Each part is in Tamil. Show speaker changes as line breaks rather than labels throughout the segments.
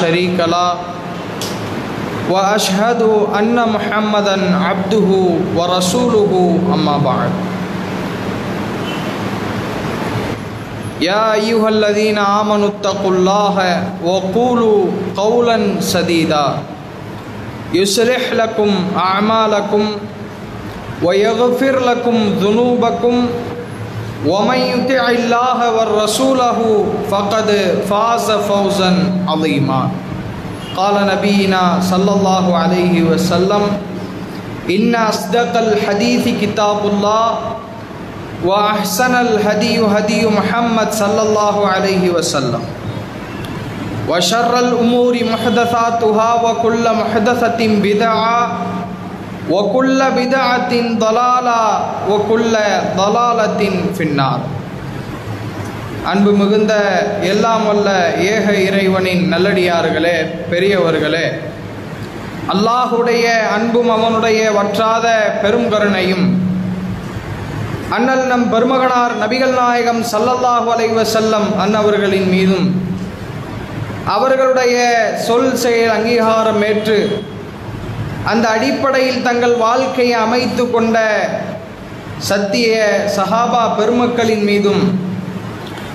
شريك له وأشهد أن محمدا عبده ورسوله أما بعد. يا أيها الذين آمنوا اتقوا الله وقولوا قولا سديدا. يصلح لكم أعمالكم ويغفر لكم ذنوبكم. ومن يطع الله ورسوله فقد فاز فوزا عظيما۔ قال نبينا صلى الله عليه وسلم، إن أصدق الحديث كتاب الله وأحسن الهدي هدي محمد صلى الله عليه وسلم۔ وشر الأمور محدثاتها وكل محدثة بدعة ஒக்குள்ள விதத்தின் தலாலா ஒக்குள்ள தலாலத்தின் பின்னார் அன்பு மிகுந்த எல்லாம் வல்ல ஏக இறைவனின் நல்லடியார்களே பெரியவர்களே அல்லாஹுடைய அன்பும் அவனுடைய வற்றாத பெருங்கருணையும் அண்ணல் நம் பெருமகனார் நபிகள் நாயகம் சல்லல்லாஹு அலைவ செல்லம் அன்னவர்களின் மீதும் அவர்களுடைய சொல் செயல் அங்கீகாரம் ஏற்று அந்த அடிப்படையில் தங்கள் வாழ்க்கையை அமைத்து கொண்ட சத்திய சஹாபா பெருமக்களின் மீதும்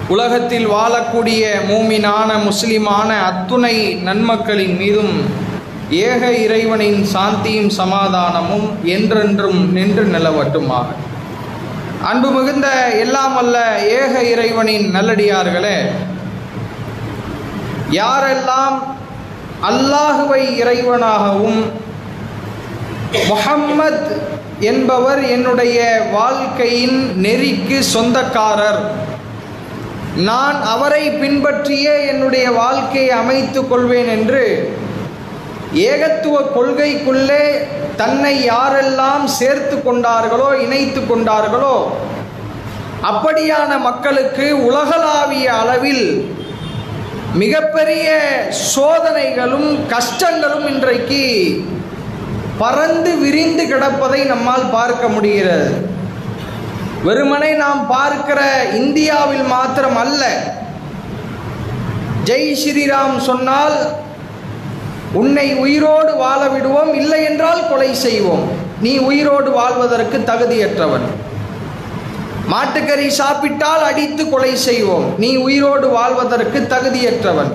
உலகத்தில் வாழக்கூடிய மூமினான முஸ்லிமான அத்துணை நன்மக்களின் மீதும் ஏக இறைவனின் சாந்தியும் சமாதானமும் என்றென்றும் நின்று நிலவட்டுமாக. அன்பு மிகுந்த எல்லாம் அல்ல ஏக இறைவனின் நல்லடியார்களே யாரெல்லாம் அல்லாஹுவை இறைவனாகவும் முஹம்மத் என்பவர் என்னுடைய வாழ்க்கையின் நெறிக்கு சொந்தக்காரர். நான் அவரை பின்பற்றியே என்னுடைய வாழ்க்கையை அமைத்து கொள்வேன் என்று ஏகத்துவ கொள்கைக்குள்ளே தன்னை யாரெல்லாம் சேர்த்து கொண்டார்களோ இணைத்து கொண்டார்களோ அப்படியான மக்களுக்கு உலகளாவிய அளவில் மிகப்பெரிய சோதனைகளும் கஷ்டங்களும் இன்றைக்கு பறந்து விரிந்து கிடப்பதை நம்மால் பார்க்க முடிகிறது. வெறுமனை நாம் பார்க்கிற இந்தியாவில் மாத்திரம் அல்ல ஜெய் ஸ்ரீராம் சொன்னால் உன்னை உயிரோடு வாழ விடுவோம் இல்லை என்றால் கொலை செய்வோம். நீ உயிரோடு வாழ்வதற்கு தகுதியற்றவன். மாட்டுக்கறி சாப்பிட்டால் அடித்து கொலை செய்வோம். நீ உயிரோடு வாழ்வதற்கு தகுதியற்றவன்.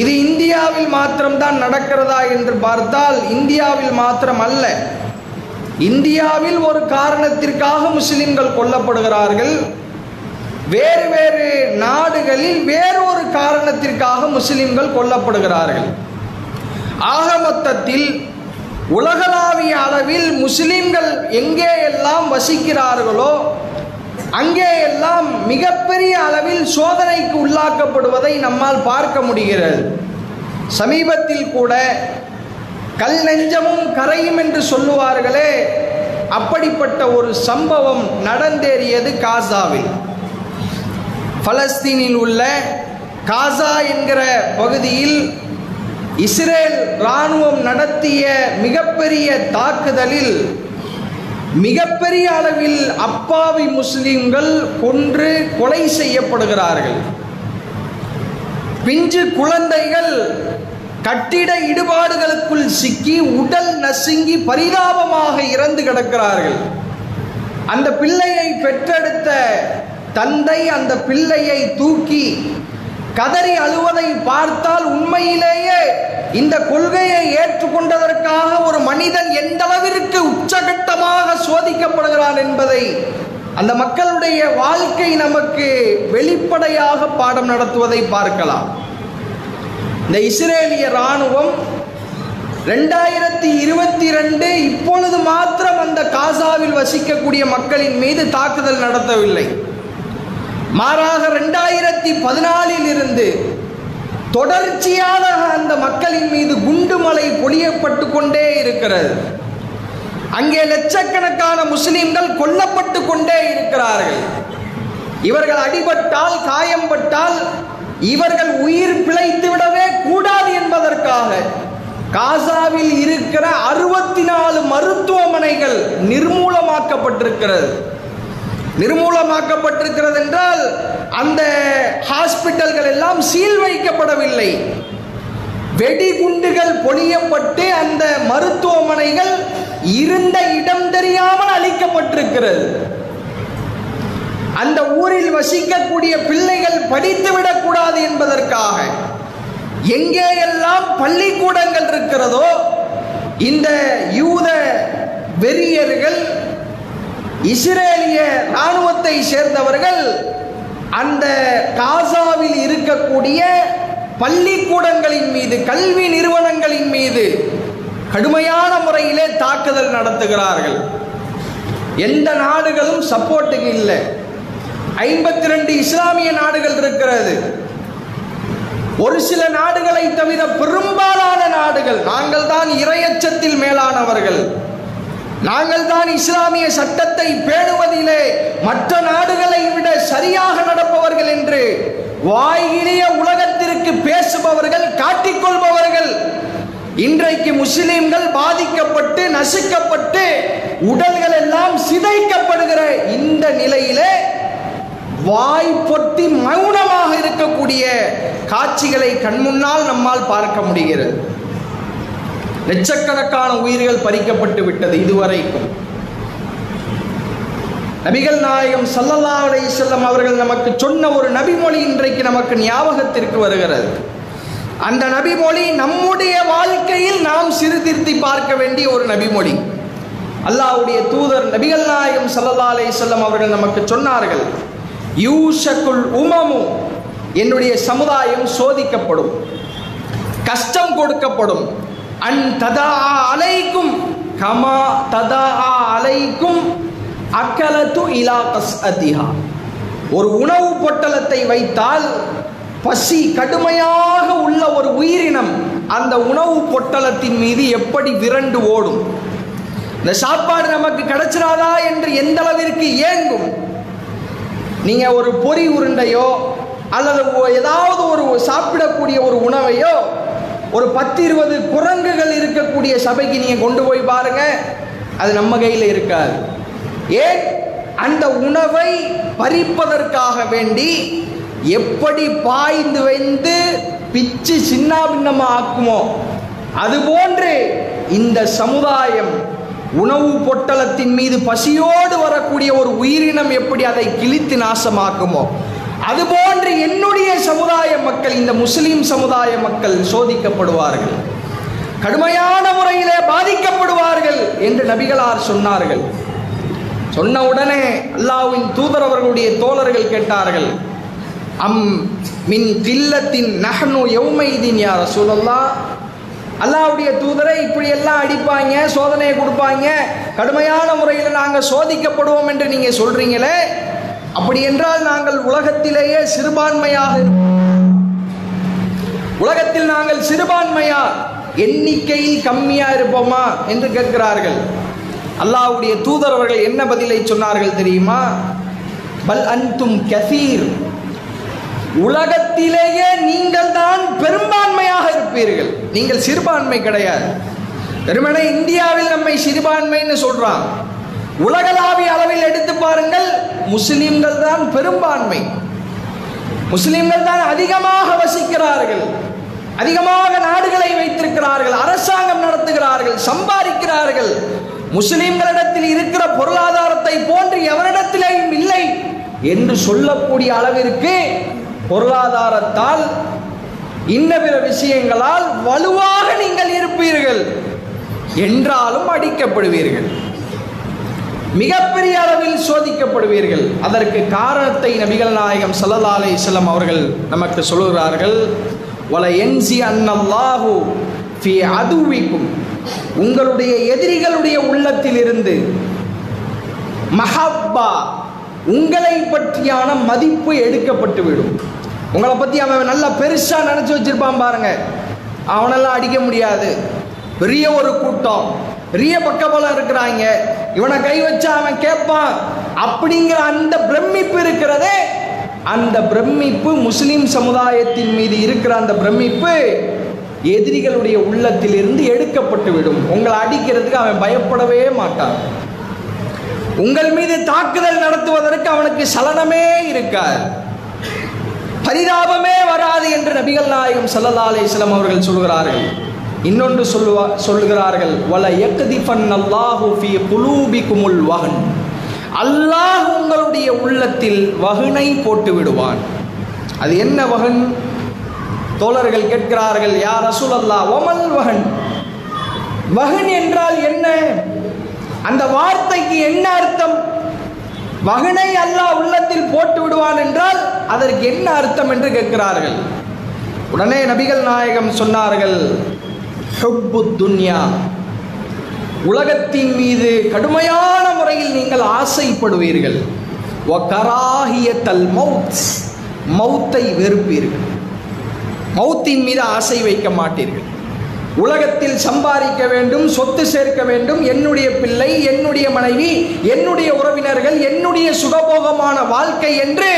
இது இந்தியாவில் மாத்திரம்தான் நடக்கிறதா என்று பார்த்தால் இந்தியாவில் மாத்திரம் அல்ல இந்தியாவில் ஒரு காரணத்திற்காக முஸ்லிம்கள் கொல்லப்படுகிறார்கள். வேறு வேறு நாடுகளில் வேறொரு காரணத்திற்காக முஸ்லிம்கள் கொல்லப்படுகிறார்கள். ஆக மொத்தத்தில் உலகளாவிய அளவில் முஸ்லிம்கள் எங்கே எல்லாம் வசிக்கிறார்களோ அங்கே எல்லாம் மிகப்பெரிய அளவில் சோதனைக்கு உள்ளாக்கப்படுவதை நம்மால் பார்க்க முடிகிறது. சமீபத்தில் கூட கல் நெஞ்சமும் கரையும் என்று சொல்லுவார்களே அப்படிப்பட்ட ஒரு சம்பவம் நடந்தேறியது காசாவில். பலஸ்தீனில் உள்ள காசா என்கிற பகுதியில் இஸ்ரேல் இராணுவம் நடத்திய மிகப்பெரிய தாக்குதலில் மிகப்பெரிய அளவில் அப்பாவி முஸ்லிம்கள் கொன்று கொலை செய்யப்படுகிறார்கள். பிஞ்சு குழந்தைகள் கட்டிட இடுபாடுகளுக்குள் சிக்கி உடல் நசுங்கி பரிதாபமாக இறந்து கிடக்கிறார்கள். அந்த பிள்ளையை பெற்றெடுத்த தந்தை அந்த பிள்ளையை தூக்கி கதறி அழுவதை பார்த்தால் உண்மையிலேயே இந்த கொள்கையை ஏற்றுக்கொண்டதற்காக ஒரு மனிதன் எந்த அளவிற்கு உச்சகட்டமாக சோதிக்கப்படுகிறான் என்பதை அந்த மக்களுடைய வாழ்க்கை நமக்கு வெளிப்படையாக பாடம் நடத்துவதை பார்க்கலாம். இந்த இஸ்ரேலிய இராணுவம் ரெண்டாயிரத்தி இருபத்தி ரெண்டு இப்பொழுது மாத்திரம் அந்த காசாவில் வசிக்கக்கூடிய மக்களின் மீது தாக்குதல் நடத்தவில்லை. மாறாக ரெண்டாயிரத்தி பதினாலில் இருந்து தொடர்ச்சியாக அந்த மக்களின் மீது குண்டு மலை பொழியப்பட்டு கொண்டே இருக்கிறது. அங்கே லட்சக்கணக்கான முஸ்லிம்கள் கொல்லப்பட்டு கொண்டே இருக்கிறார்கள். இவர்கள் அடிபட்டால் காயம்பட்டால் இவர்கள் உயிர் பிழைத்து விடவே கூடாது என்பதற்காக காசாவில் இருக்கிற அறுபத்தி நாலு மருத்துவமனைகள் நிர்மூலமாக்கப்பட்டிருக்கிறது. நிர்மூலமாக்கப்பட்டிருக்கிறது என்றால் அந்த ஹாஸ்பிட்டல்கள் எல்லாம் சீல் வைக்கப்படவில்லை. வெடிகுண்டுகள் பொழியப்பட்டு அந்த மருத்துவமனைகள் இருந்த இடம் தெரியாமல் அழிக்கப்பட்டிருக்கிறது. அந்த ஊரில் வசிக்கக்கூடிய பிள்ளைகள் படித்து விடக்கூடாது என்பதற்காக எங்கேயெல்லாம் பள்ளிக்கூடங்கள் இருக்கிறதோ இந்த யூத வெறியர்கள் இஸ்ரேலிய இராணுவத்தை சேர்ந்தவர்கள் அந்த காசாவில் இருக்கக்கூடிய பள்ளிக்கூடங்களின் மீது கல்வி நிறுவனங்களின் மீது கடுமையான முறையிலே தாக்குதல் நடத்துகிறார்கள். எந்த நாடுகளும் சப்போர்ட்டுக்கு இல்லை. ஐம்பத்தி ரெண்டு இஸ்லாமிய நாடுகள் இருக்கிறது. ஒரு சில நாடுகளை தவிர பெரும்பாலான நாடுகள் நாங்கள் தான் இரையச்சத்தில் மேலானவர்கள். நாங்கள் தான் இஸ்லாமிய சட்டத்தை பேணுவதிலே மற்ற நாடுகளை விட சரியாக நடப்பவர்கள் என்று வாயிலிய உலகத்திற்கு பேசுபவர்கள் காட்டிக்கொள்பவர்கள். இன்றைக்கு முஸ்லிம்கள் பாதிக்கப்பட்டு நசுக்கப்பட்டு உடல்கள் எல்லாம் சிதைக்கப்படுகிற இந்த நிலையிலே வாய் பொத்தி மௌனமாக இருக்கக்கூடிய காட்சிகளை கண்முன்னால் நம்மால் பார்க்க முடிகிறது. லட்சக்கணக்கான உயிர்கள் பறிக்கப்பட்டு விட்டது இதுவரைக்கும். நபிகள் நாயகம் சல்லல்லா செல்லம் அவர்கள் நமக்கு சொன்ன ஒரு நபிமொழி இன்றைக்கு நமக்கு ஞாபகத்திற்கு வருகிறது. அந்த நபிமொழி நம்முடைய வாழ்க்கையில் நாம் சீர்திருத்தி பார்க்க வேண்டிய ஒரு நபிமொழி. அல்லாஹ்வுடைய தூதர் நபிகள் நாயகம் சல்லல்லா செல்லம் அவர்கள் நமக்கு சொன்னார்கள் யூஷக்குள் உமமும் என்னுடைய சமுதாயம் சோதிக்கப்படும் கஷ்டம் கொடுக்கப்படும் அன் ததா அலைக்கும் கமா ததா அலைக்கும் அக்கலத்து இலா கஸ்அதிஹா ஒரு உணவு பொட்டலத்தை வைத்தால் பசி கடுமையாக உள்ள ஒரு உயிரினம் அந்த உணவு பொட்டலத்தின் மீது எப்படி விரண்டு ஓடும்? இந்த சாப்பாடு நமக்கு கிடைச்சிடாதா என்று எந்த அளவிற்கு ஏங்கும்? நீங்க ஒரு பொறி உருண்டையோ அல்லது ஏதாவது ஒரு சாப்பிடக்கூடிய ஒரு உணவையோ ஒரு பத்து இருபது குரங்குகள் இருக்கக்கூடிய சபைக்கு நீங்க கொண்டு போய் பாருங்க. அது நம்ம கையில் இருக்காது. ஏன்? அந்த உணவை பறிப்பதற்காக வேண்டி எப்படி பாய்ந்து வைந்து பிச்சு சின்னாபின்னமா ஆக்குமோ? அதுபோன்று இந்த சமுதாயம் உணவு பொட்டலத்தின் மீது பசியோடு வரக்கூடிய ஒரு உயிரினம் எப்படி அதை கிழித்து நாசமாக்குமோ? அதுபோன்று என்னுடைய சமுதாய மக்கள் இந்த முஸ்லீம் சமுதாய மக்கள் சோதிக்கப்படுவார்கள். கடுமையான முறையிலே பாதிக்கப்படுவார்கள் என்று நபிகளார் சொன்னார்கள். சொன்ன உடனே அல்லாஹ்வின் தூதர் அவர்களுடைய தோழர்கள் கேட்டார்கள் அம் மின் தில்லத்தின் நகனு யௌமைதீன் யா சூழல்லா அல்லாஹ்வுடைய தூதரை இப்படி எல்லாம் அடிப்பாங்க சோதனையை கொடுப்பாங்க கடுமையான முறையில் நாங்கள் சோதிக்கப்படுவோம் என்று நீங்கள் சொல்றீங்களே அப்படி என்றால் நாங்கள் உலகத்திலேயே சிறுபான்மையாக இருப்போம். உலகத்தில் நாங்கள் சிறுபான்மையா? எண்ணிக்கையில் கம்மியா இருப்போமா? என்று கேட்கிறார்கள். அல்லாஹ்வுடைய தூதர் அவர்கள் என்ன பதிலை சொன்னார்கள் தெரியுமா? பல் அன்தும் கசீர். உலகத்திலேயே நீங்கள் தான் பெரும்பான்மையாக இருப்பீர்கள். நீங்கள் சிறுபான்மை கிடையாது. வெறுமனே இந்தியாவில் நம்மை சிறுபான்மைன்னு சொல்றான். உலகளாவிய அளவில் எடுத்து பாருங்கள் முஸ்லிம்கள் தான் பெரும்பான்மை. முஸ்லிம்கள் தான் அதிகமாக வசிக்கிறார்கள். அதிகமாக நாடுகளை வைத்திருக்கிறார்கள் அரசாங்கம் நடத்துகிறார்கள் சம்பாதிக்கிறார்கள். முஸ்லிம்களிடத்தில் இருக்கிற பொருளாதாரத்தை போன்று எவரிடத்திலேயும் இல்லை என்று சொல்லக்கூடிய அளவிற்கு பொருளாதாரத்தால் இன்ன பிற விஷயங்களால் வலுவாக நீங்கள் இருப்பீர்கள் என்றாலும் அடிக்கப்படுவீர்கள். மிகப்பெரிய அளவில் சோதிக்கப்படுவீர்கள். அதற்கு காரணத்தை நபிகள் நாயகம் ஸல்லல்லாஹு அலைஹி வஸல்லம் அவர்கள் நமக்கு சொல்கிறார்கள் வல என்சி அன்னல்லாஹு ஃபி அதுவிக்கும். உங்களுடைய எதிரிகளுடைய உள்ளத்தில் இருந்து மஹப்பா உங்களை பற்றியான மதிப்பு எடுக்கப்பட்டு விடும் உங்களை பற்றி அவன் நல்லா பெருசாக நினச்சி வச்சிருப்பான் பாருங்க. அவனெல்லாம் அடிக்க முடியாது. பெரிய ஒரு கூட்டம். பெரிய பக்கபலம் இருக்கிறாங்க. இவனை கை வச்சா அவன் கேட்பான் அப்படிங்கிற அந்த பிரமிப்பு இருக்கிறதே அந்த பிரமிப்பு முஸ்லிம் சமுதாயத்தின் மீது இருக்கிற அந்த பிரமிப்பு எதிரிகளுடைய உள்ளத்திலிருந்து எடுக்கப்பட்டு விடும். உங்களை அடிக்கிறதுக்கு அவன் பயப்படவே மாட்டான். உங்கள் மீது தாக்குதல் நடத்துவதற்கு அவனுக்கு சலனமே இருக்காது. பரிதாபமே வராது என்று நபிகள் நாயகம் ஸல்லல்லாஹு அலிஸ்லாம் அவர்கள் சொல்கிறார்கள். இன்னொன்று சொல்லுவா சொல்லுகிறார்கள் வல யக்திஃபன் அல்லாஹு குலூபி குமுல் வகன் அல்லாஹ் உங்களுடைய உள்ளத்தில் வகுனை போட்டு விடுவான். அது என்ன வகன் தோழர்கள் கேட்கிறார்கள் யார் ரசூல் அல்லா ஒமல் வகன் வகன் என்றால் என்ன? அந்த வார்த்தைக்கு என்ன அர்த்தம்? வகனை அல்லாஹ் உள்ளத்தில் போட்டு விடுவான் என்றால் அதற்கு என்ன அர்த்தம் என்று கேட்கிறார்கள். உடனே நபிகள் நாயகம் சொன்னார்கள் ஹுப்பு துன்யா உலகத்தின் மீது கடுமையான முறையில் நீங்கள் ஆசைப்படுவீர்கள். கராகியத்தல் மவுத் மௌத்தை வெறுப்பீர்கள். மௌத்தின் மீது ஆசை வைக்க மாட்டீர்கள். உலகத்தில் சம்பாதிக்க வேண்டும் சொத்து சேர்க்க வேண்டும் என்னுடைய பிள்ளை என்னுடைய மனைவி என்னுடைய உறவினர்கள் என்னுடைய சுகபோகமான வாழ்க்கை என்று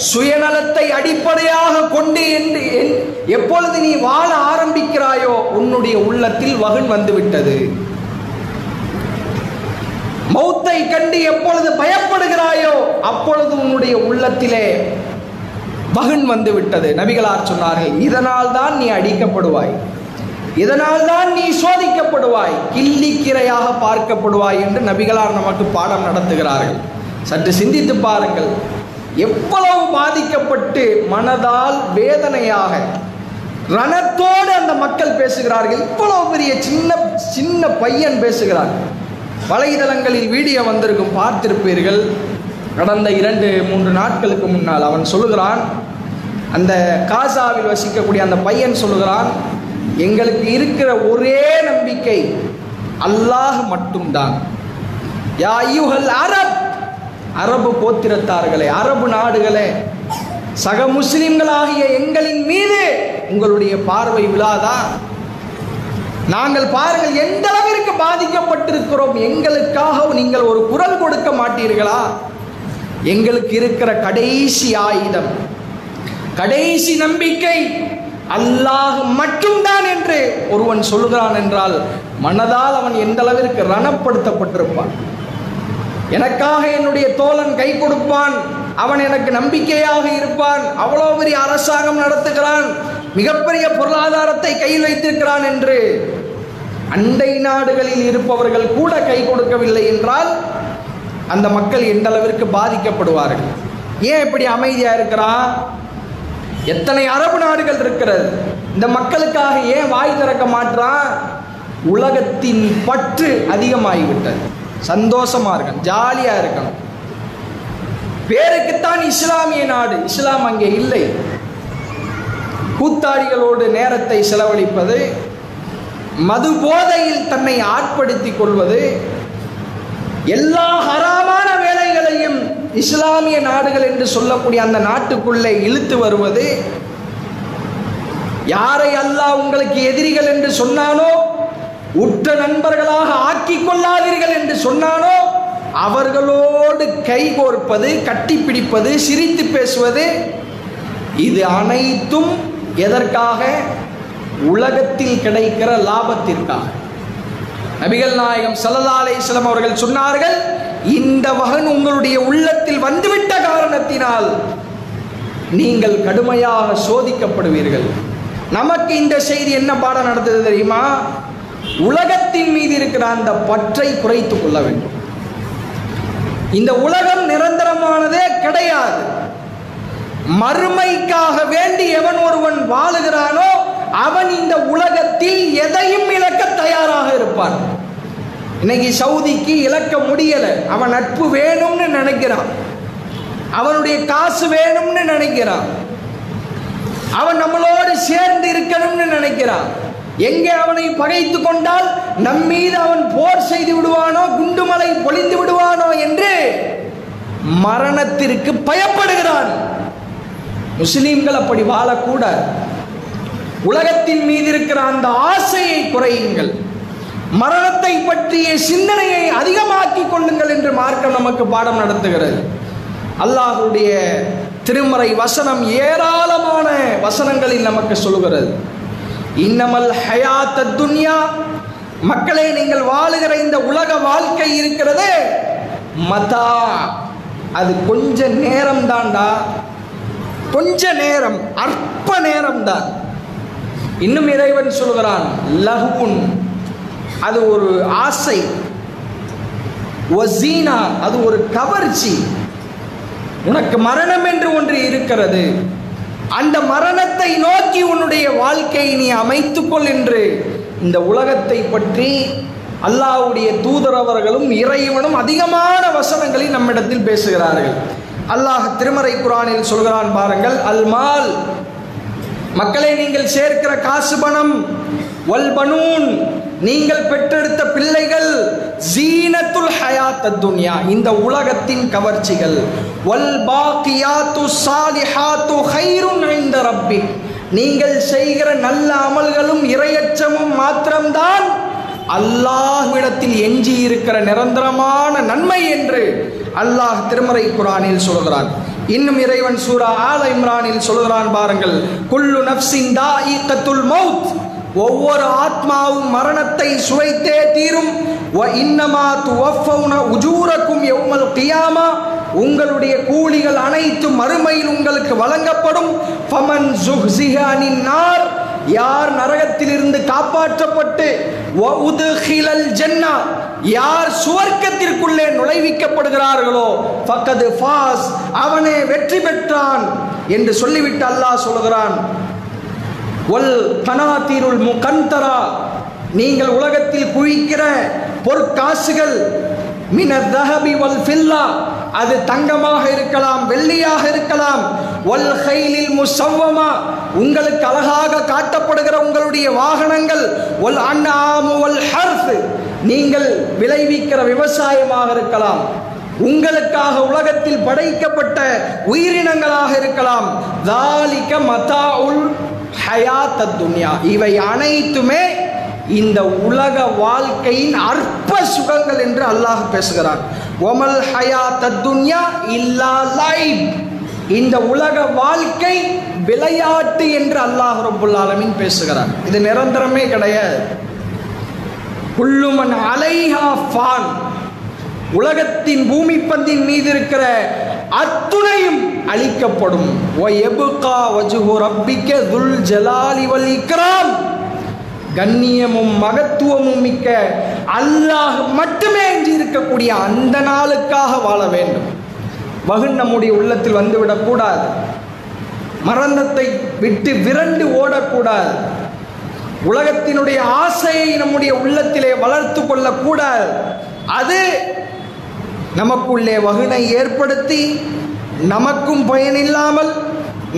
சுயநலத்தை அடிப்படையாக கொண்டு என்று என்- எப்பொழுது நீ வாழ ஆரம்பிக்கிறாயோ உன்னுடைய உள்ளத்தில் வகுன் வந்துவிட்டது. மௌத்தை கண்டு எப்பொழுது பயப்படுகிறாயோ அப்பொழுது உன்னுடைய உள்ளத்திலே மகன் வந்து விட்டது நபிகளார் சொன்னார்கள் இதனால் தான் நீ அடிக்கப்படுவாய். இதனால் தான் நீ சோதிக்கப்படுவாய். கிள்ளிக்கிரையாக பார்க்கப்படுவாய் என்று நபிகளார் நமக்கு பாடம் நடத்துகிறார்கள். சற்று சிந்தித்து பாருங்கள். எவ்வளவு பாதிக்கப்பட்டு மனதால் வேதனையாக ரணத்தோடு அந்த மக்கள் பேசுகிறார்கள். இவ்வளவு பெரிய சின்ன சின்ன பையன் பேசுகிறார் வலைதளங்களில் வீடியோ வந்திருக்கும் பார்த்திருப்பீர்கள். கடந்த இரண்டு மூன்று நாட்களுக்கு முன்னால் அவன் சொல்லுகிறான். அந்த காசாவில் வசிக்கக்கூடிய அந்த பையன் சொல்லுகிறான் எங்களுக்கு இருக்கிற ஒரே நம்பிக்கை அல்லாஹ் மட்டும்தான். யா யூஹல் அரப் அரபு கோத்திரத்தார்களே அரபு நாடுகளே சக முஸ்லிம்களாகிய எங்களின் மீது உங்களுடைய பார்வை விழாதா? நாங்கள் பாருங்கள் எந்த அளவிற்கு பாதிக்கப்பட்டிருக்கிறோம் எங்களுக்காக நீங்கள் ஒரு குரல் கொடுக்க மாட்டீர்களா? எங்களுக்கு இருக்கிற கடைசி ஆயுதம் கடைசி நம்பிக்கை அல்லாஹ் மட்டும்தான் என்று ஒருவன் சொல்கிறான் என்றால் மனதால் அவன் எந்த அளவிற்கு ரணப்படுத்தப்பட்டிருப்பான்? எனக்காக என்னுடைய தோழன் கை கொடுப்பான். அவன் எனக்கு நம்பிக்கையாக இருப்பான். அவ்வளோ பெரிய அரசாங்கம் நடத்துகிறான். மிகப்பெரிய பொருளாதாரத்தை கையில் வைத்திருக்கிறான் என்று அண்டை நாடுகளில் இருப்பவர்கள் கூட கை கொடுக்கவில்லை என்றால் அந்த மக்கள் எந்த அளவிற்கு பாதிக்கப்படுவார்கள்? ஏன் இப்படி அமைதியா இருக்கிறான் எத்தனை அரபு நாடுகள் இருக்கிறது. இந்த மக்களுக்காக ஏன் வாய் திறக்க மாட்டான் உலகத்தின் பற்று அதிகமாகிவிட்டது. சந்தோஷமா இருக்கணும் ஜாலியா இருக்கணும். பேருக்குத்தான் இஸ்லாமிய நாடு இஸ்லாம் அங்கே இல்லை. கூத்தாடிகளோடு நேரத்தை செலவழிப்பது மது போதையில் தன்னை ஆட்படுத்திக் கொள்வது எல்லா ஹராமான வேலைகளையும் இஸ்லாமிய நாடுகள் என்று சொல்லக்கூடிய அந்த நாட்டுக்குள்ளே இழுத்து வருவது யாரை அல்லாஹ் உங்களுக்கு எதிரிகள் என்று சொன்னானோ உற்ற நண்பர்களாக ஆக்கிக் கொள்ளாதீர்கள் என்று சொன்னானோ அவர்களோடு கைகோர்ப்பது கட்டிப்பிடிப்பது சிரித்து பேசுவது இது அனைத்தும் எதற்காக? உலகத்தில் கிடைக்கிற லாபத்திற்காக. நபிகள் நாயகம் சலதாலை அலைஹி அவர்கள் சொன்னார்கள் இந்த மகன் உங்களுடைய உள்ளத்தில் வந்துவிட்ட காரணத்தினால் நீங்கள் கடுமையாக சோதிக்கப்படுவீர்கள். நமக்கு இந்த செய்தி என்ன பாடம் நடந்தது தெரியுமா? உலகத்தின் மீது இருக்கிற அந்த பற்றை குறைத்துக் கொள்ள வேண்டும். இந்த உலகம் நிரந்தரமானதே கிடையாது. மறுமைக்காக வேண்டி எவன் ஒருவன் வாழுகிறானோ அவன் இந்த உலகத்தில் எதையும் இழக்க தயாராக இருப்பான். இன்னைக்கு சவுதிக்கு இழக்க முடியல. அவன் நட்பு வேணும்னு நினைக்கிறான். அவனுடைய காசு வேணும்னு நினைக்கிறான். அவன் நம்மளோடு சேர்ந்து இருக்கணும்னு நினைக்கிறான். எங்கே அவனை பகைத்து கொண்டால் நம்மீது அவன் போர் செய்து விடுவானோ குண்டுமலை பொழிந்து விடுவானோ என்று மரணத்திற்கு பயப்படுகிறான். முஸ்லீம்கள் அப்படி வாழக்கூடாது. உலகத்தின் மீது இருக்கிற அந்த ஆசையை குறையுங்கள். மரணத்தை பற்றிய சிந்தனையை அதிகமாக்கிக் கொள்ளுங்கள் என்று மார்க்கம் நமக்கு பாடம் நடத்துகிறது. அல்லாஹுடைய திருமறை வசனம் ஏராளமான வசனங்களில் நமக்கு சொல்கிறது. இன்னமல் ஹயாத்த துன்யா. மக்களை நீங்கள் வாழுகிற இந்த உலக வாழ்க்கை இருக்கிறது மதா. அது கொஞ்ச நேரம் தான்டா கொஞ்ச நேரம் அற்ப நேரம் தான் இன்னும் இறைவன் சொல்கிறான் லஹுன் அது ஒரு ஆசை. ஒசீனா அது ஒரு கவர்ச்சி. உனக்கு மரணம் என்று ஒன்று இருக்கிறது. அந்த மரணத்தை நோக்கி உன்னுடைய வாழ்க்கையை நீ அமைத்துக்கொள் என்று இந்த உலகத்தை பற்றி அல்லாஹ்வுடைய தூதரவர்களும் இறைவனும் அதிகமான வசனங்களை நம்மிடத்தில் பேசுகிறார்கள். அல்லாஹ் திருமறை குரானில் சொல்கிறான் பாருங்கள் அல்மால் மக்களை நீங்கள் சேர்க்கிற காசு பணம் வல் பனூன் நீங்கள் பெற்றெடுத்த பிள்ளைகள் ஜீனத்துல் ஹயாத் துன்யா இந்த உலகத்தின் கவர்ச்சிகள். வல் பாக்கியாத்து சாலிஹாத்து ஹைருன் இந்த ரப்பி நீங்கள் செய்கிற நல்ல அமல்களும் இரையச்சமும் மாத்திரம்தான். அல்லாஹ்விடத்தில் எஞ்சி இருக்கிற நிரந்தரமான நன்மை என்று அல்லாஹ் திருமறை குரானில் சொல்கிறான். இன்னும் இறைவன் சூரா ஆல இம்ரானில் சொல்கிறான் பாருங்கள் குல்லு நப்சின் தாயிக்கத்துல் மௌத். ஒவ்வொரு ஆத்மாவும் மரணத்தை சுவைத்தே தீரும். வ இன்னமா துவஃபவுன உஜூரக்கும் எவ்வளவு கியாமா. உங்களுடைய கூலிகள் அனைத்தும் மறுமையில் உங்களுக்கு வழங்கப்படும். ஃபமன் ஜுஹ்ஸிஹ அனின் நார். யார் நரகத்திலிருந்து காப்பாற்றப்பட்டு வ ஜன்னா யார் சுவர்க்கத்திற்குள்ளே நுழைவிக்கப்படுகிறார்களோ ஃபக்கது ஃபாஸ் அவனே வெற்றி பெற்றான் என்று சொல்லிவிட்டு அல்லாஹ் சொல்கிறான் ஒல் கனாத்தீருள் முகந்தரா நீங்கள் உலகத்தில் குழிக்கிற பொற்காசுகள் மின தஹபி வல் ஃபில்லா அது தங்கமாக இருக்கலாம் வெள்ளியாக இருக்கலாம் ஒல் ஹைலில் முசவ்வமா. உங்களுக்கு அழகாக காட்டப்படுகிற உங்களுடைய வாகனங்கள். ஒல் அண்ணாமு வல் ஹர்ஃப். நீங்கள் விளைவிக்கிற விவசாயமாக இருக்கலாம். உங்களுக்காக உலகத்தில் படைக்கப்பட்ட உயிரினங்களாக இருக்கலாம். தாலிக மதாஉல் ஹயாத்த துன்யா. இவை அனைத்துமே இந்த உலக வாழ்க்கையின் அற்ப சுகங்கள் என்று அல்லாஹ் பேசுகிறார் ஒமல் ஹயா துன்யா இல்லா லைஃப் இந்த உலக வாழ்க்கை விளையாட்டு என்று அல்லாஹ் ரபுல்லாலமின் பேசுகிறார் பேசுகிறான். இது நிரந்தரமே கிடையாது. குள்ளுமன் அலைஹா ஃபான். உலகத்தின் பூமி பந்தின் மீது இருக்கிற அத்துணையும் அழிக்கப்படும். ஒ எபுகா வஜுஹு ரப்பிக்க துல் ஜலாலி வல் இக்ராம். கண்ணியமும் மகத்துவமும் மிக்க அல்லாஹ் மட்டுமே எஞ்சி இருக்கக்கூடிய அந்த நாளுக்காக வாழ வேண்டும். வகுன் நம்முடைய உள்ளத்தில் வந்துவிடக்கூடாது. மரணத்தை விட்டு விரண்டு ஓடக்கூடாது. உலகத்தினுடைய ஆசையை நம்முடைய உள்ளத்திலே வளர்த்து கொள்ளக்கூடாது. அது நமக்குள்ளே வகுனை ஏற்படுத்தி நமக்கும் பயனில்லாமல்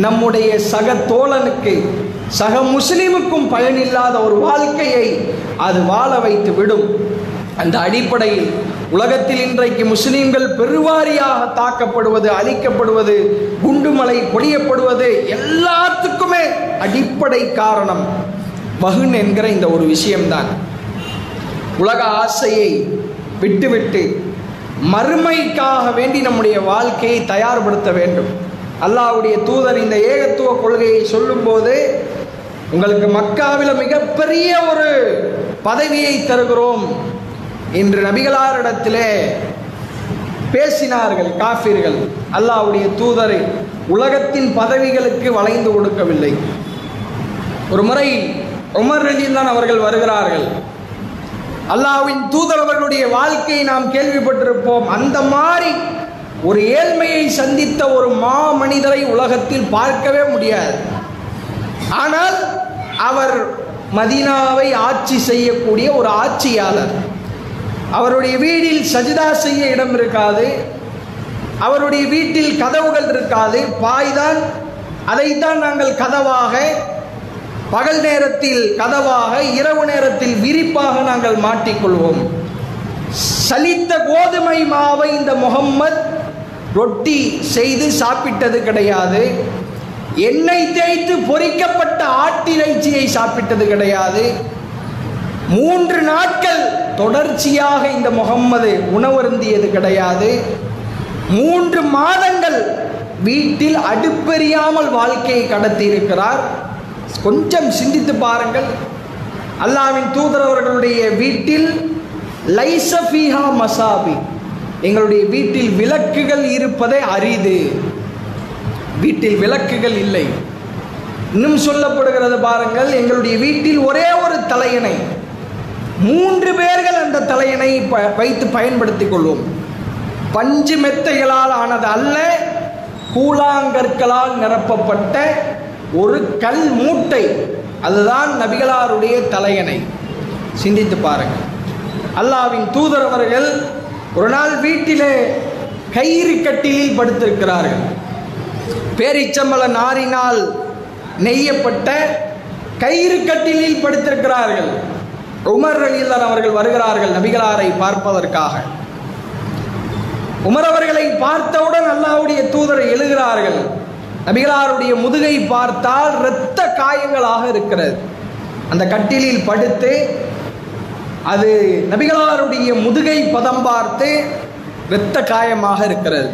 நம்முடைய சக தோழனுக்கு சக முஸ்லீமுக்கும் பயனில்லாத ஒரு வாழ்க்கையை அது வாழ வைத்து விடும் அந்த அடிப்படையில் உலகத்தில் இன்றைக்கு முஸ்லீம்கள் பெருவாரியாக தாக்கப்படுவது அழிக்கப்படுவது குண்டுமலை பொழியப்படுவது எல்லாத்துக்குமே அடிப்படை காரணம் மகன் என்கிற இந்த ஒரு விஷயம்தான். உலக ஆசையை விட்டுவிட்டு மறுமைக்காக வேண்டி நம்முடைய வாழ்க்கையை தயார்படுத்த வேண்டும். அல்லாவுடைய தூதர் இந்த ஏகத்துவ கொள்கையை சொல்லும்போது உங்களுக்கு மக்காவில் மிகப்பெரிய ஒரு பதவியை தருகிறோம். இன்று நபிகளாரிடத்திலே பேசினார்கள் காஃபிர்கள் அல்லாஹ்வுடைய தூதரை உலகத்தின் பதவிகளுக்கு வளைந்து கொடுக்கவில்லை. ஒரு முறை உமர் தான் அவர்கள் வருகிறார்கள். அல்லாஹ்வின் தூதர் அவர்களுடைய வாழ்க்கையை நாம் கேள்விப்பட்டிருப்போம். அந்த மாதிரி ஒரு ஏழ்மையை சந்தித்த ஒரு மா மனிதரை உலகத்தில் பார்க்கவே முடியாது. ஆனால் அவர் மதீனாவை ஆட்சி செய்யக்கூடிய ஒரு ஆட்சியாளர். அவருடைய வீட்டில் சஜிதா செய்ய இடம் இருக்காது. அவருடைய வீட்டில் கதவுகள் இருக்காது. பாய்தான். அதைத்தான் நாங்கள் கதவாக பகல் நேரத்தில் கதவாக இரவு நேரத்தில் விரிப்பாக நாங்கள் மாட்டிக்கொள்வோம். சலித்த கோதுமை மாவை இந்த முகம்மத் ரொட்டி செய்து சாப்பிட்டது கிடையாது. எண்ணெய் தேய்த்து பொறிக்கப்பட்ட ஆட்டிறைச்சியை சாப்பிட்டது கிடையாது. மூன்று நாட்கள் தொடர்ச்சியாக இந்த முகம்மது உணவருந்தியது கிடையாது. மூன்று மாதங்கள் வீட்டில் அடுப்பெறியாமல் வாழ்க்கையை கடத்தி இருக்கிறார் கொஞ்சம் சிந்தித்து பாருங்கள். அல்லாவின் தூதரவர்களுடைய வீட்டில் லைசஃபிஹா மசாபி. எங்களுடைய வீட்டில் விளக்குகள் இருப்பதை அரிது. வீட்டில் விளக்குகள் இல்லை. இன்னும் சொல்லப்படுகிறது பாருங்கள் எங்களுடைய வீட்டில் ஒரே ஒரு தலையணை. மூன்று பேர்கள் அந்த தலையணை ப- வைத்து பயன்படுத்திக் கொள்வோம். பஞ்சு மெத்தைகளால் ஆனது அல்ல கூழாங்கற்களால் நிரப்பப்பட்ட ஒரு கல் மூட்டை. அதுதான் நபிகளாருடைய தலையணை. சிந்தித்து பாருங்கள் அல்லாவின் தூதர் அவர்கள் ஒரு நாள் வீட்டிலே கயிறு கட்டிலில் படுத்திருக்கிறார்கள். பேரிச்சம்பள நாரினால் நெய்யப்பட்ட கயிறு கட்டிலில் படுத்திருக்கிறார்கள். உமர் ரலியல்லாஹு அவர்கள் வருகிறார்கள் நபிகளாரை பார்ப்பதற்காக. உமர் அவர்களை பார்த்தவுடன் அல்லாவுடைய தூதரை எழுகிறார்கள். நபிகளாருடைய முதுகை பார்த்தால் இரத்த காயங்களாக இருக்கிறது. அந்த கட்டிலில் படுத்து அது நபிகளாருடைய முதுகை பதம் பார்த்து இரத்த காயமாக இருக்கிறது.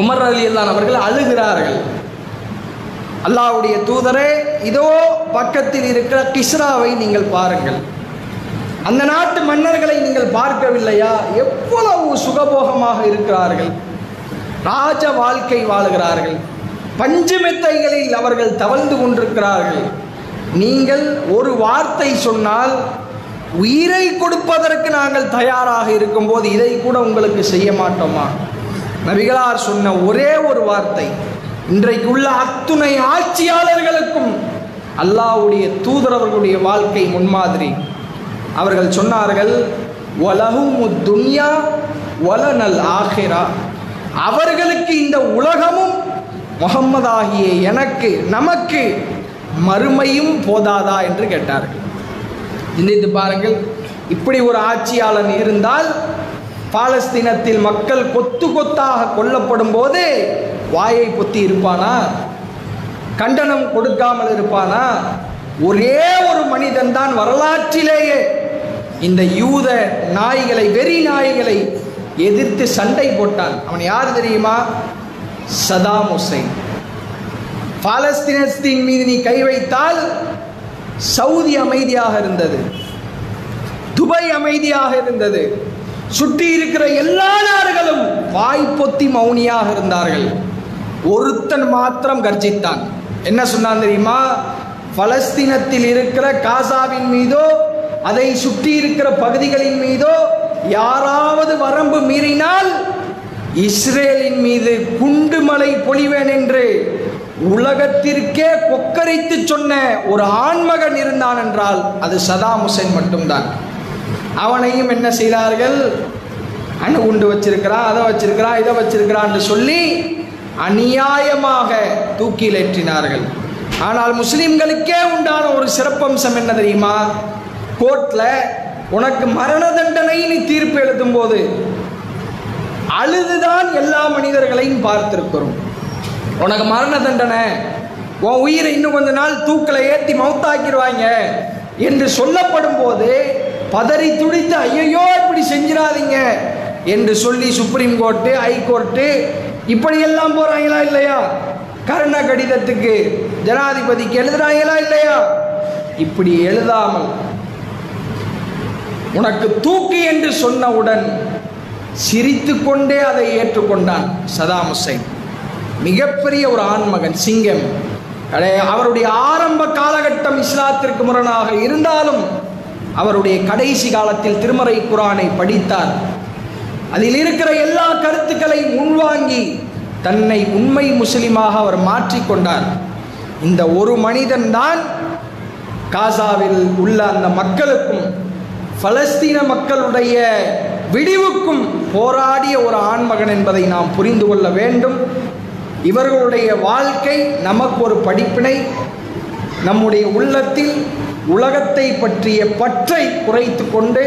உமர் ரலியல்லாஹு அவர்கள் அழுகிறார்கள். அல்லாவுடைய தூதரே இதோ பக்கத்தில் இருக்கிற கிஸ்ராவை நீங்கள் பாருங்கள். அந்த நாட்டு மன்னர்களை நீங்கள் பார்க்கவில்லையா? எவ்வளவு சுகபோகமாக இருக்கிறார்கள். ராஜ வாழ்க்கை வாழுகிறார்கள். பஞ்சமித்தைகளில் அவர்கள் தவழ்ந்து கொண்டிருக்கிறார்கள். நீங்கள் ஒரு வார்த்தை சொன்னால் உயிரை கொடுப்பதற்கு நாங்கள் தயாராக இருக்கும்போது இதை கூட உங்களுக்கு செய்ய மாட்டோமா? நபிகளார் சொன்ன ஒரே ஒரு வார்த்தை இன்றைக்கு உள்ள அத்துணை ஆட்சியாளர்களுக்கும் அல்லாஹ்வுடைய தூதரவர்களுடைய வாழ்க்கை முன்மாதிரி. அவர்கள் சொன்னார்கள் உலகும் துன்யா வலனல் ஆஹிரா அவர்களுக்கு இந்த உலகமும் முகம்மதாகிய எனக்கு நமக்கு மறுமையும் போதாதா என்று கேட்டார்கள். சிந்தித்து பாருங்கள் இப்படி ஒரு ஆட்சியாளன் இருந்தால் பாலஸ்தீனத்தில் மக்கள் கொத்து கொத்தாக கொல்லப்படும் போது வாயை பொத்தி இருப்பானா? கண்டனம் கொடுக்காமல் இருப்பானா? ஒரே ஒரு மனிதன் தான் வரலாற்றிலேயே இந்த யூத நாய்களை வெறி நாய்களை எதிர்த்து சண்டை போட்டான். அவன் யார் தெரியுமா? Saddam Hussein. பாலஸ்தீனத்தின் மீது நீ கை வைத்தால் சவுதி அமைதியாக இருந்தது. துபாய் அமைதியாக இருந்தது. சுற்றி இருக்கிற எல்லா நாடுகளும் வாய் பொத்தி மௌனியாக இருந்தார்கள். ஒருத்தன் மாத்திரம் கர்ஜித்தான். என்ன சொன்னான் தெரியுமா? பலஸ்தீனத்தில் இருக்கிற காசாவின் மீதோ அதை சுற்றி இருக்கிற பகுதிகளின் மீதோ யாராவது வரம்பு மீறினால் இஸ்ரேலின் மீது குண்டு மலை பொழிவேன் என்று உலகத்திற்கே கொக்கரித்து சொன்ன ஒரு ஆண்மகன் இருந்தான் என்றால் அது சதாம் ஹுசைன் மட்டும்தான். அவனையும் என்ன செய்தார்கள்? அணுகுண்டு வச்சிருக்கிறான் அதை வச்சிருக்கிறான் இதை வச்சிருக்கிறான்னு சொல்லி அநியாயமாக தூக்கிலேற்றினார்கள் ஆனால் முஸ்லிம்களுக்கே உண்டான ஒரு சிறப்பம்சம் என்ன தெரியுமா? கோர்ட்ல உனக்கு மரண தண்டனை நீ தீர்ப்பு எழுதும் போது அழுதுதான் எல்லா மனிதர்களையும் பார்த்திருக்கிறோம். உனக்கு மரண தண்டனை உன் உயிரை இன்னும் கொஞ்ச நாள் தூக்கில் ஏற்றி மவுத்தாக்கிடுவாங்க என்று சொல்லப்படும் போது பதறி துடித்து ஐயையோ இப்படி செஞ்சிடாதீங்க என்று சொல்லி சுப்ரீம் கோர்ட்டு ஹைகோர்ட்டு இப்படியெல்லாம் போறாங்களா இல்லையா? கருண கடிதத்துக்கு ஜனாதிபதிக்கு எழுதுறாங்களா இல்லையா? இப்படி எழுதாமல் உனக்கு தூக்கு என்று சொன்னவுடன் சிரித்து கொண்டே அதை ஏற்றுக்கொண்டான் சதாம் ஹுசைன் மிகப்பெரிய ஒரு ஆண்மகன் சிங்கம். அவருடைய ஆரம்ப காலகட்டம் இஸ்லாத்திற்கு முரணாக இருந்தாலும் அவருடைய கடைசி காலத்தில் திருமறை குரானை படித்தார். அதில் இருக்கிற எல்லா கருத்துக்களையும் உள்வாங்கி தன்னை உண்மை முஸ்லிமாக அவர் மாற்றிக்கொண்டார் இந்த ஒரு மனிதன் தான் காசாவில் உள்ள அந்த மக்களுக்கும் பலஸ்தீன மக்களுடைய விடிவுக்கும் போராடிய ஒரு ஆண்மகன் என்பதை நாம் புரிந்து கொள்ள வேண்டும். இவர்களுடைய வாழ்க்கை நமக்கு ஒரு படிப்பினை நம்முடைய உள்ளத்தில் உலகத்தை பற்றிய பற்றை குறைத்து கொண்டு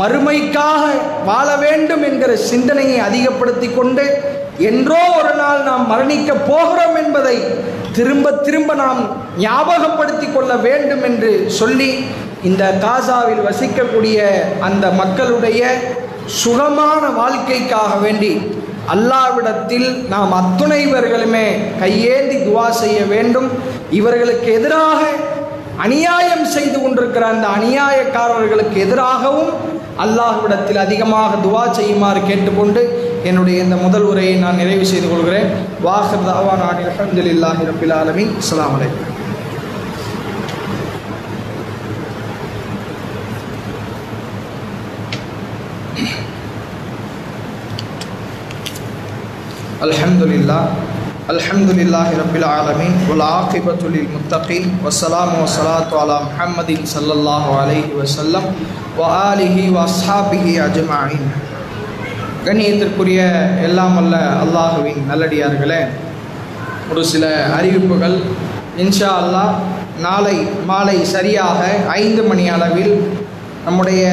மறுமைக்காக வாழ வேண்டும் என்கிற சிந்தனையை அதிகப்படுத்தி கொண்டு என்றோ ஒரு நாள் நாம் மரணிக்கப் போகிறோம் என்பதை திரும்ப திரும்ப நாம் ஞாபகப்படுத்திக் கொள்ள வேண்டும் என்று சொல்லி இந்த காசாவில் வசிக்கக்கூடிய அந்த மக்களுடைய சுகமான வாழ்க்கைக்காக வேண்டி அல்லாவிடத்தில் நாம் அத்துணைவர்களுமே கையேந்தி துவா செய்ய வேண்டும். இவர்களுக்கு எதிராக அநியாயம் செய்து கொண்டிருக்கிற அந்த அநியாயக்காரர்களுக்கு எதிராகவும் அல்லாஹ்விடத்தில் அதிகமாக துவா செய்யுமாறு கேட்டுக்கொண்டு என்னுடைய இந்த முதல் உரையை நான் நிறைவு செய்து கொள்கிறேன். வாஹர் தாவா நான் அலமதுல்லாஹி ரபில் ஆலமின். அஸ்ஸலாமு الحمد لله الحمد لله رب العالمين والعاقبة للمتقين والسلام والصلاة على محمد صلى الله عليه وسلم وآله وأصحابه أجمعين கண்ணியத்திற்குரிய எல்லாம் அல்ல அல்லாஹுவின் நல்லடியார்களே ஒரு சில அறிவிப்புகள் இன்ஷா அல்லாஹ் நாளை மாலை சரியாக ஐந்து மணி அளவில் நம்முடைய